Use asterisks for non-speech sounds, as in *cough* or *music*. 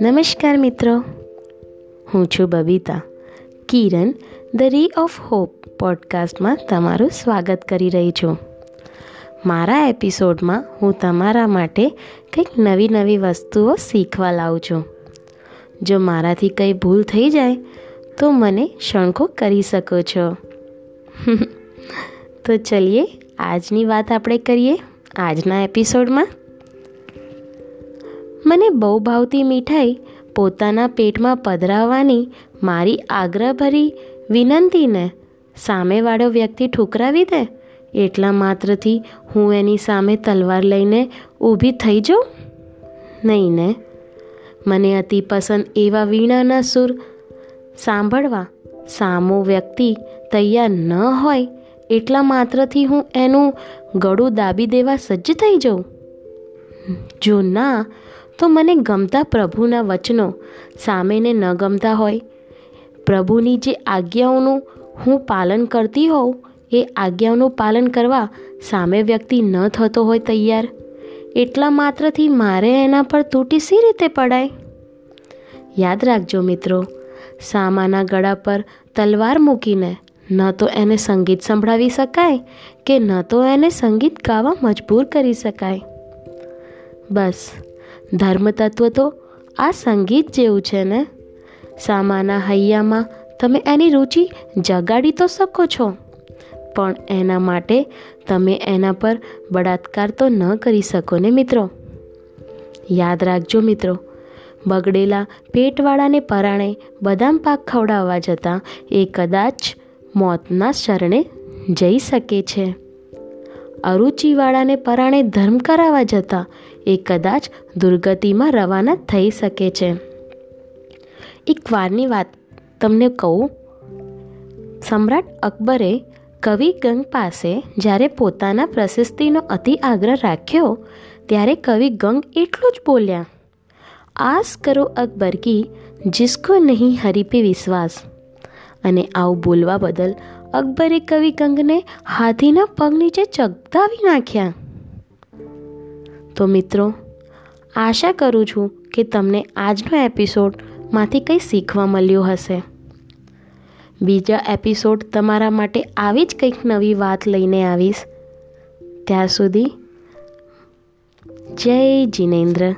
નમસ્કાર મિત્રો, હું છું Babita. Kiran the ray of hope પોડકાસ્ટમાં તમારું સ્વાગત કરી રહી છું. મારા એપિસોડમાં હું તમારા માટે કંઈક નવી નવી વસ્તુઓ શીખવા લાવું છું. જો મારાથી કંઈ ભૂલ થઈ જાય, તો મને શણખો કરી શકો છો. *laughs* તો ચલીએ, આજની વાત આપણે કરીએ. આજના એપિસોડમાં. મને બહુ ભાવતી મીઠાઈ પોતાના પેટમાં પધરાવવાની મારી આગ્રહભરી વિનંતીને સામેવાળો વ્યક્તિ ઠુકરાવી દે, એટલા માત્રથી હું એની સામે તલવાર લઈને ઊભી થઈ જાઉં? નહીં ને મને અતિ પસંદ એવા વીણાના સૂર સાંભળવા સામો વ્યક્તિ તૈયાર ન હોય એટલા માત્રથી હું એનું ગળું દાબી દેવા સજ્જ થઈ જાઉં? જો ના, તો મને ગમતા પ્રભુના વચનો સામેને ન ગમતા હોય. પ્રભુની જે આજ્ઞાઓનું હું પાલન કરતી હોઉં, એ આજ્ઞાઓનું પાલન કરવા સામે વ્યક્તિ ન થતો હોય તૈયાર. એટલા માત્રથી મારે એના પર તૂટી સી રીતે પડાય? યાદ રાખજો મિત્રો, સામાના ગળા પર તલવાર મૂકીને ન તો એને સંગીત સંભળાવી શકાય કે ન તો એને સંગીત ગાવા મજબૂર કરી શકાય. બસ ધર્મ તત્વ તો આ સંગીત જેવું છે ને? સામાના હૈયામાં તમે એની રુચિ જગાડી તો શકો છો, પણ એના માટે તમે એના પર બળાત્કાર તો ન કરી શકો ને મિત્રો? યાદ રાખજો મિત્રો, બગડેલા પેટવાળાને પરાણે બદામ પાક ખવડાવવા જતાં એ કદાચ મોતના શરણે જઈ શકે છે. અરુચિવાળાને પરાણે ધર્મ કરાવવા જતાં એ કદાચ દુર્ગતિમાં રવાના થઈ શકે છે. એક વારની વાત તમને કહું. સમ્રાટ અકબરે કવિ ગંગ પાસે જ્યારે પોતાના પ્રશસ્તિનો અતિ આગ્રહ રાખ્યો, ત્યારે કવિ ગંગ એટલું જ બોલ્યા, આસ કરો અકબર કી, જિસકો નહીં હરી વિશ્વાસ. અને આવું બોલવા બદલ અકબરે કવિ કંગને હાથીના પગ નીચે ચગદાવી નાખ્યા. તો મિત્રો, આશા કરું છું કે તમને આજનો એપિસોડમાંથી કંઈ શીખવા મળ્યું હશે. બીજા એપિસોડ તમારા માટે આવી જ કંઈક નવી વાત લઈને આવીશ. ત્યાં સુધી, જય જિનેન્દ્ર.